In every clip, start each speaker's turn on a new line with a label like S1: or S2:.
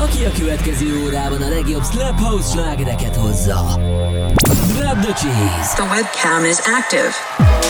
S1: Aki a következő órában a legjobb Slap House slágereket hozza. Grab the cheese.
S2: The webcam is active.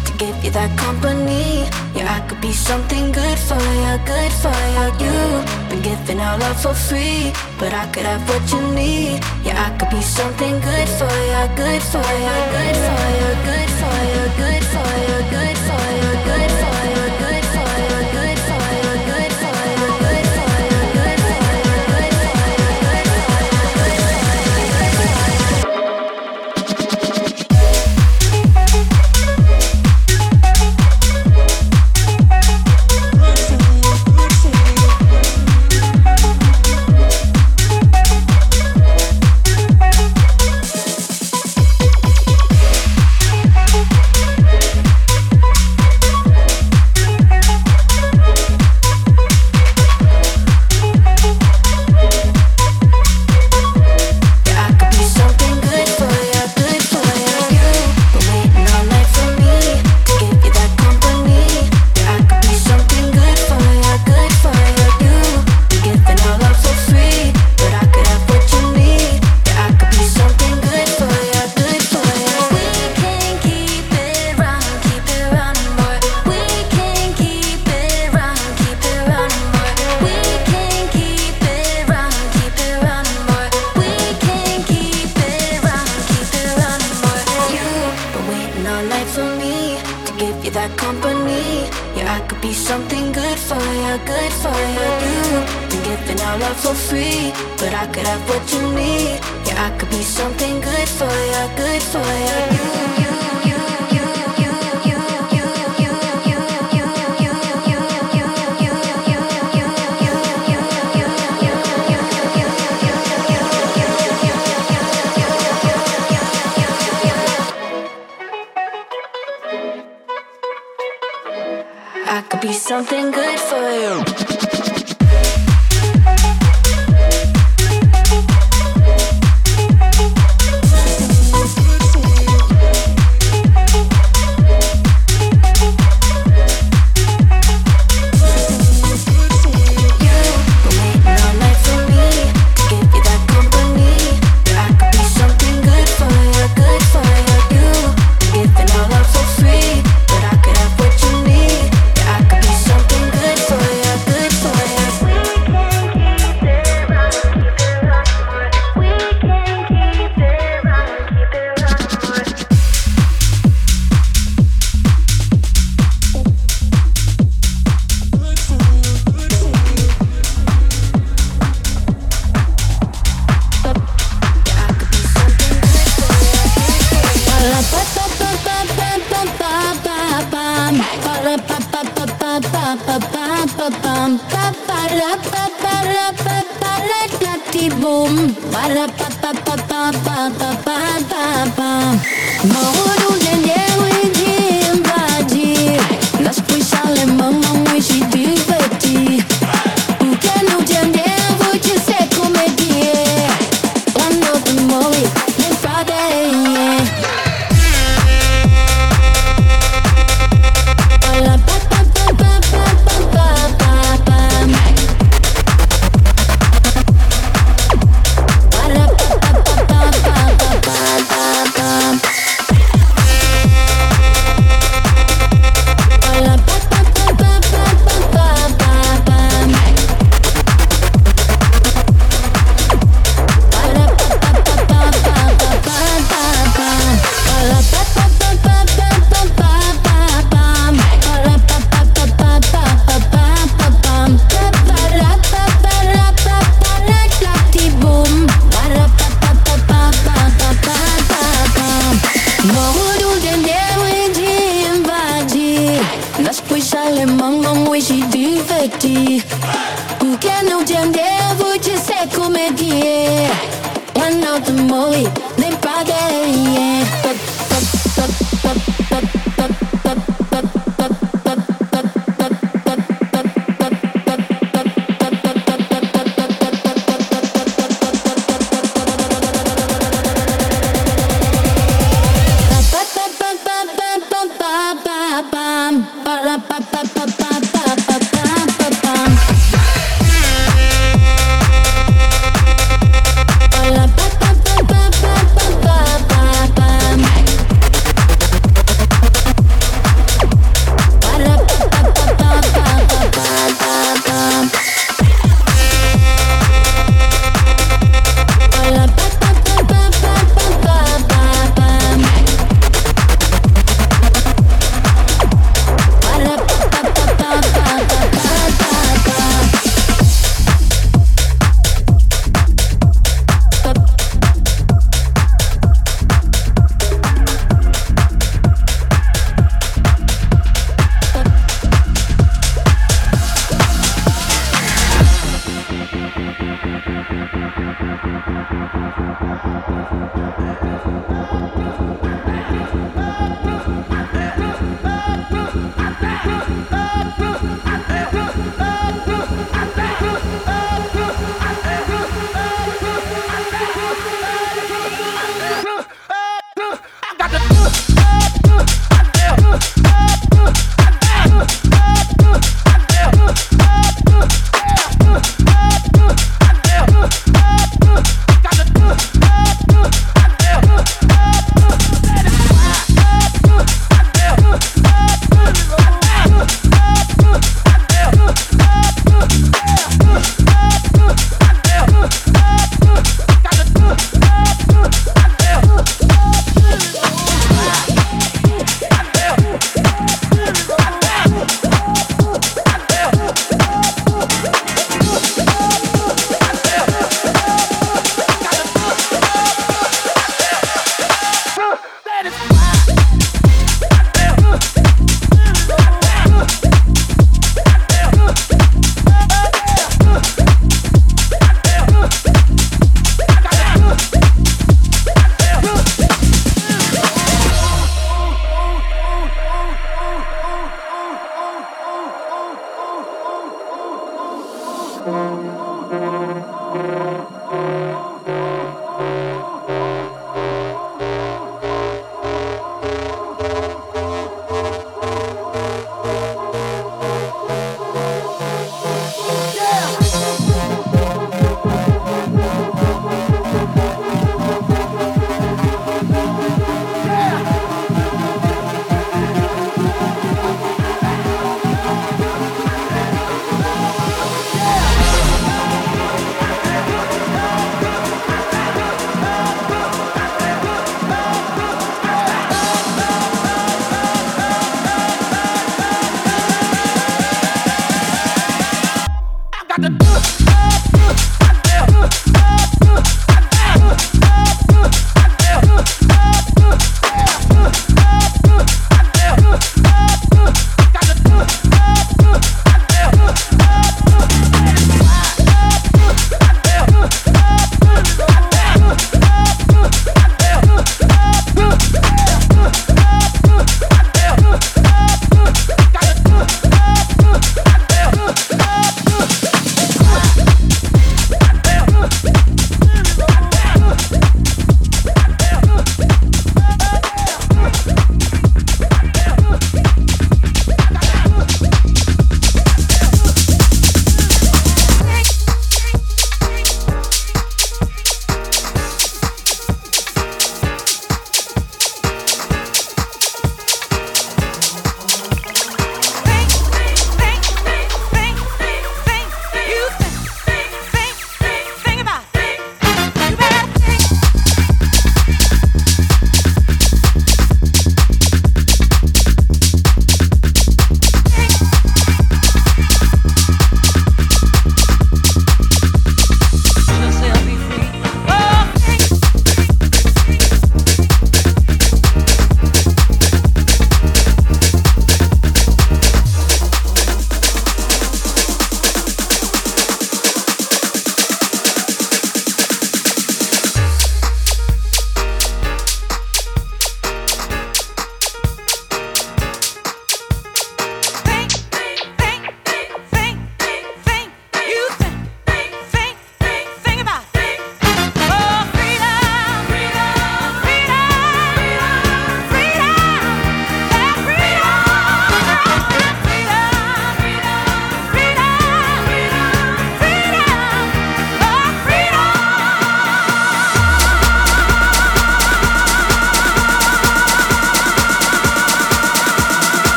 S3: give you that company. Yeah, I could be something good for you, good for you. You've been giving all love for free, but I could have what you need. Yeah, I could be something good for you, good for you, good for you, good for you, good for you, good for you,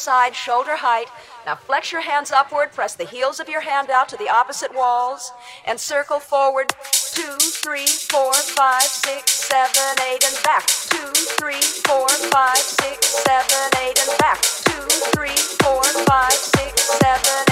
S4: side, shoulder height. Now flex your hands upward, press the heels of your hand out to the opposite walls, and circle forward. Two, three, four, five, six, seven, eight, and back. Two, three, four, five, six, seven, eight, and back. Two, three, four, five, six, seven,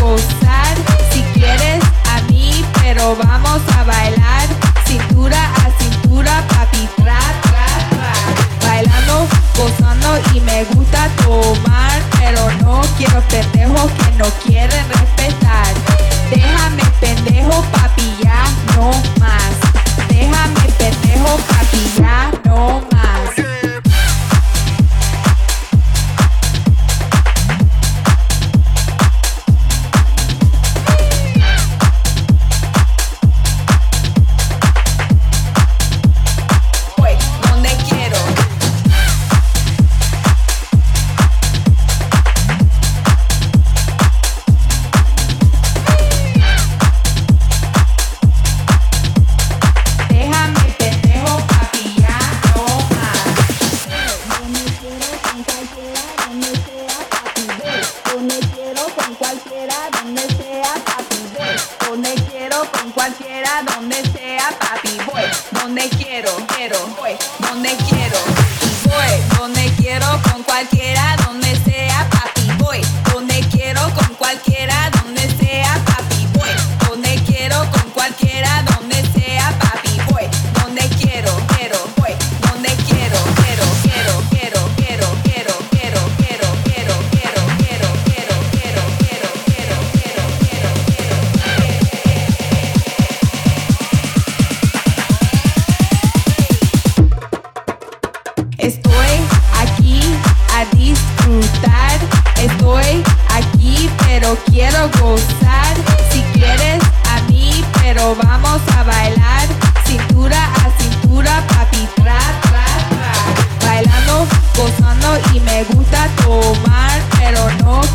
S4: gozar si quieres a mí,
S5: pero vamos a bailar cintura a cintura, papi, tra,
S4: tra, tra. Bailando, gozando y me gusta tomar, pero
S5: no quiero pendejos que no quieren respetar. Déjame pendejo, papi, ya no más. Déjame pendejo, papi, ya no más.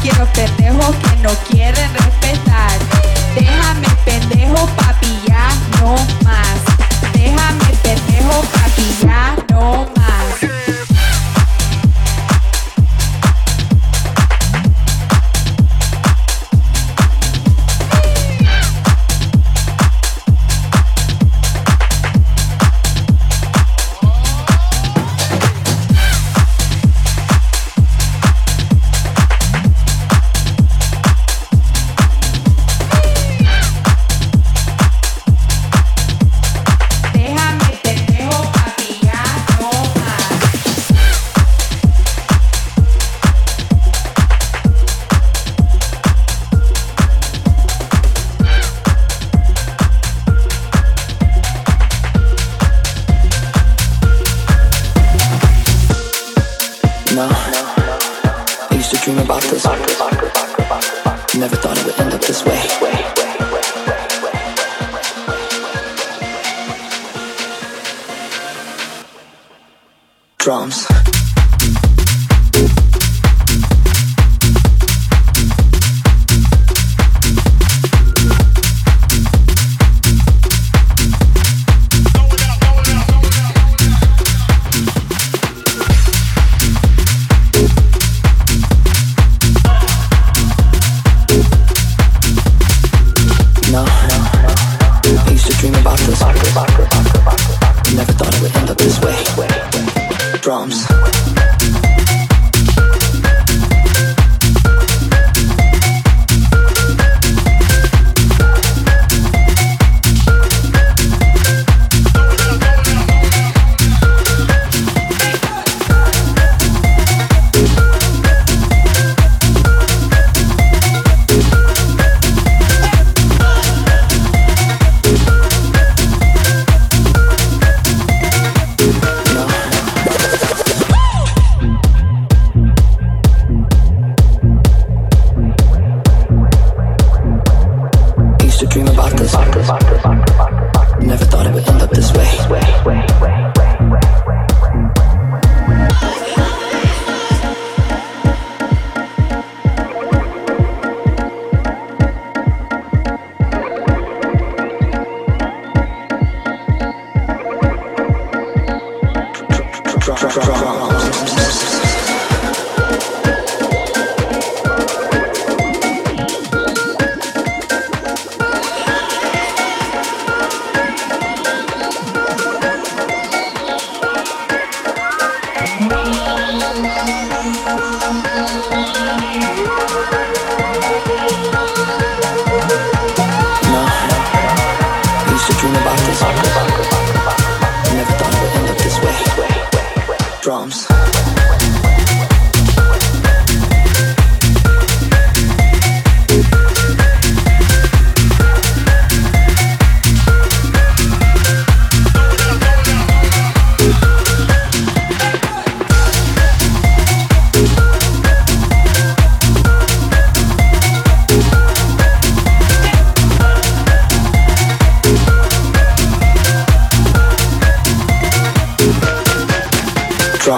S5: Quiero no te dejo, que no quiero.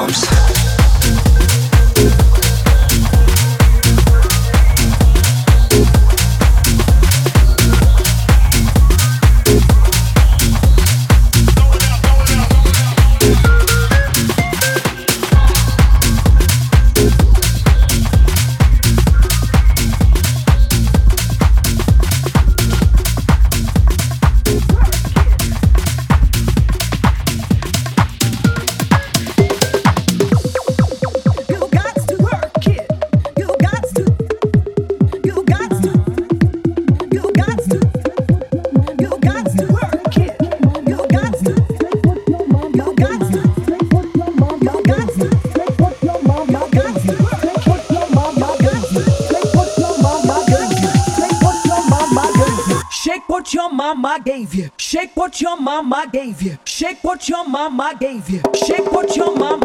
S5: homes. gave you. Shake what your mama gave you. Shake what your mama gave you. Shake what your mama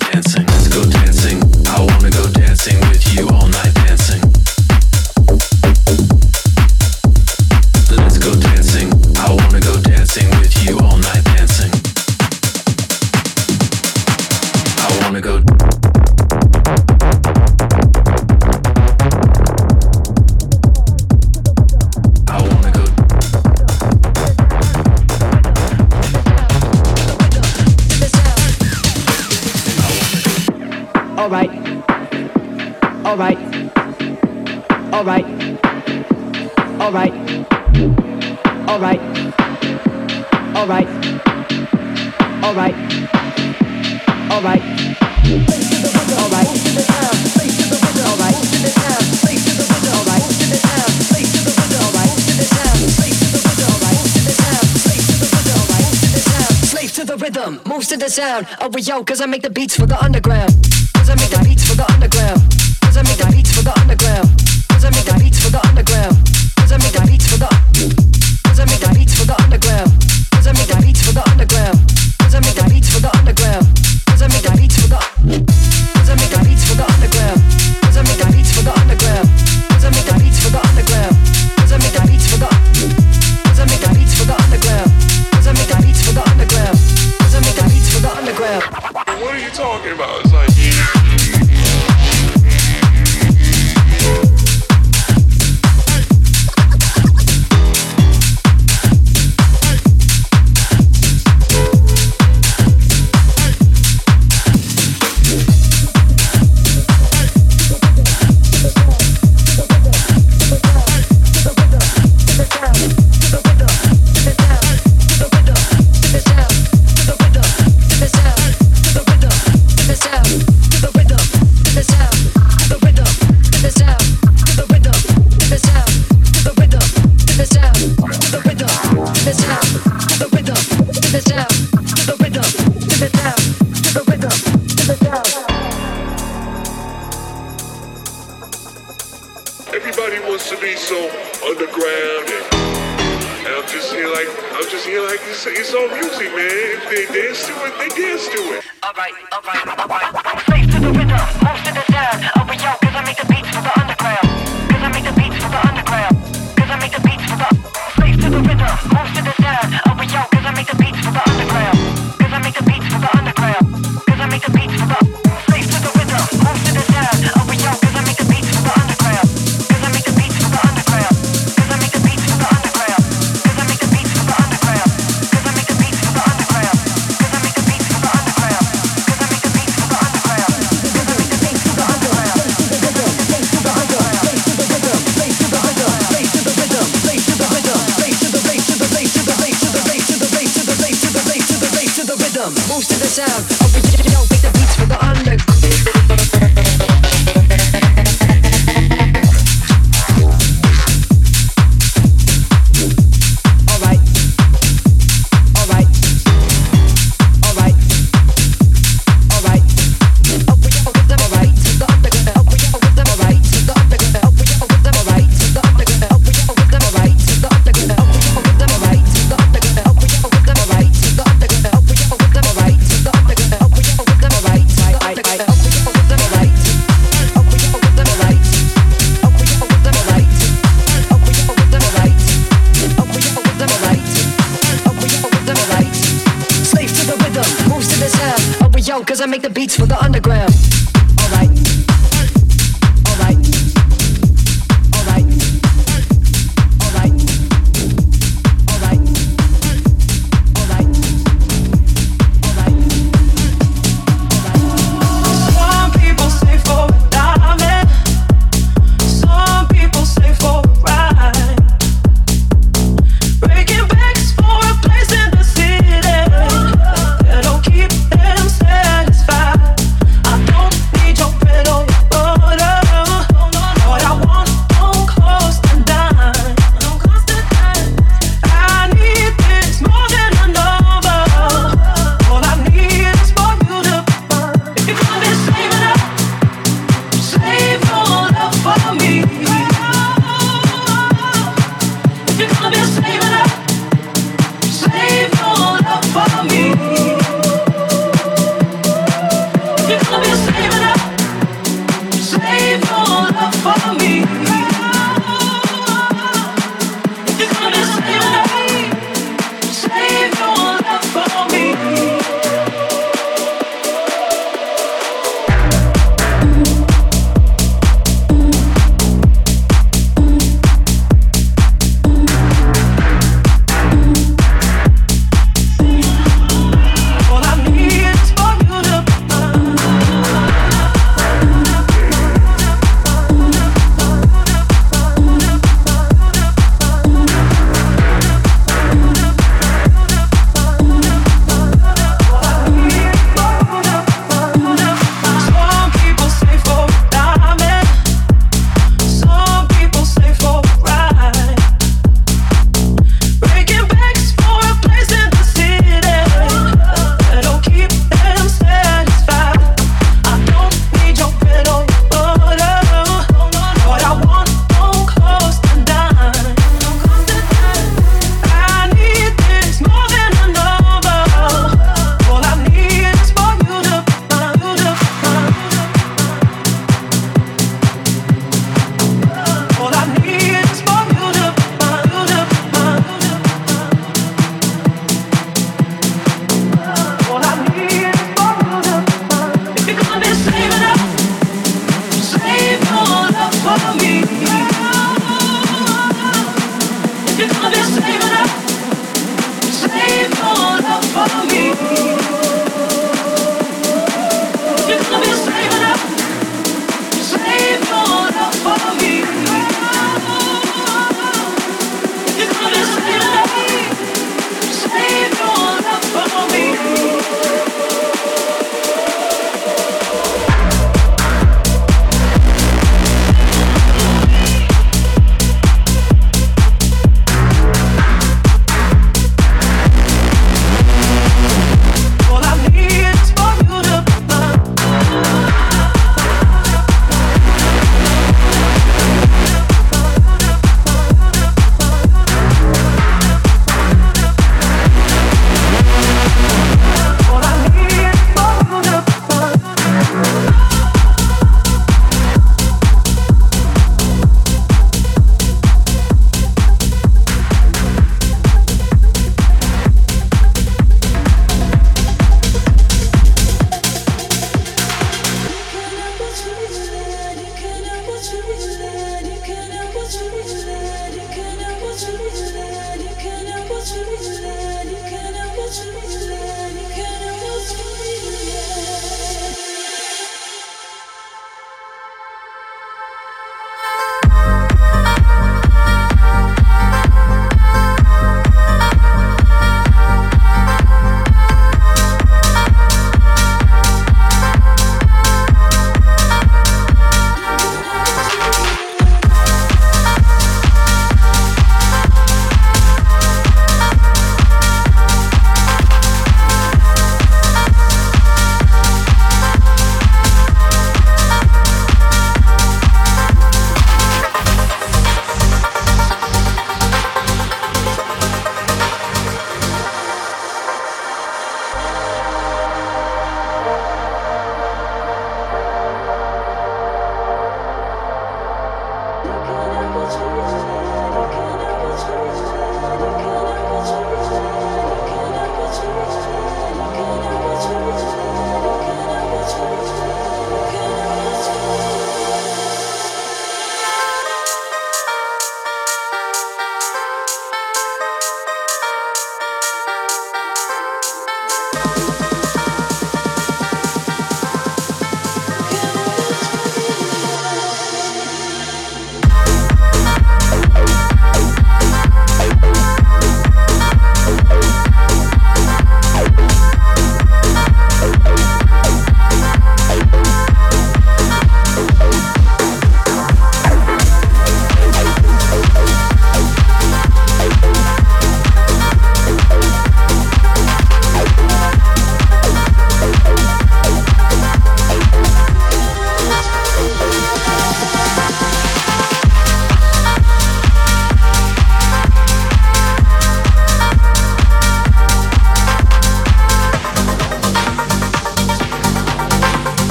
S6: All
S5: right. All right. All right. All right. All right. All right. All right. All right.
S7: Slave to the rhythm, moves to the sound. Oh, yo, cause I make the beats for the underground.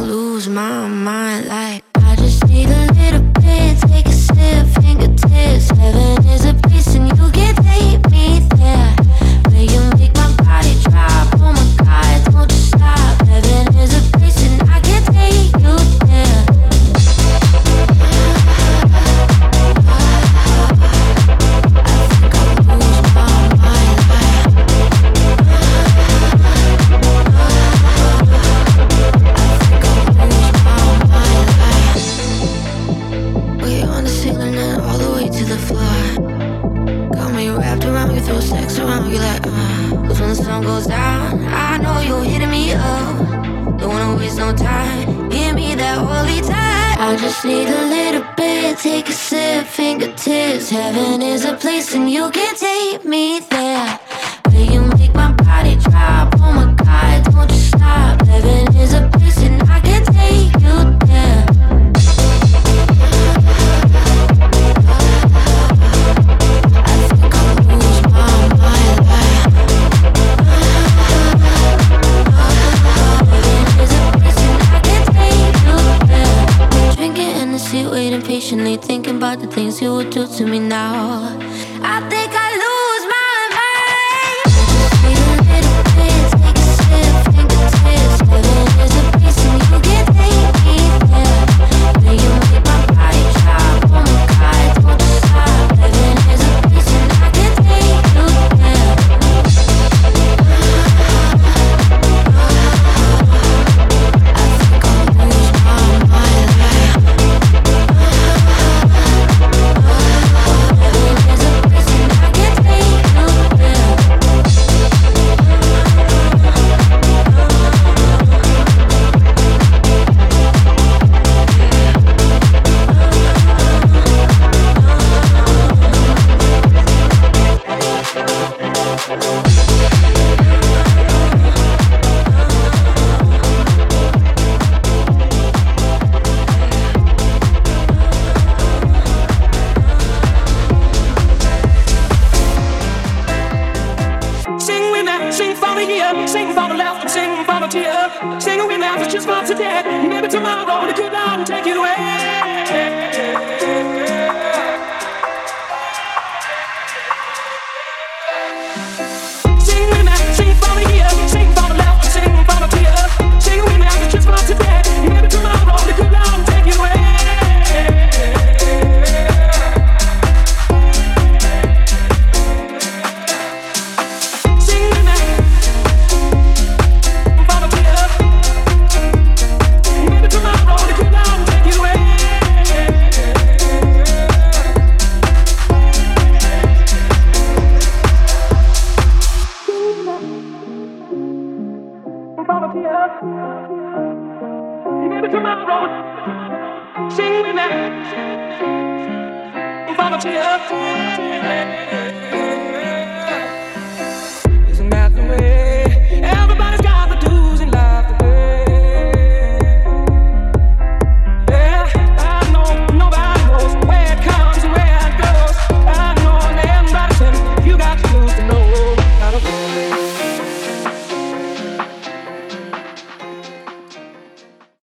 S8: lose my mind like I just need a little bit, take a sip, fingertips, heaven is a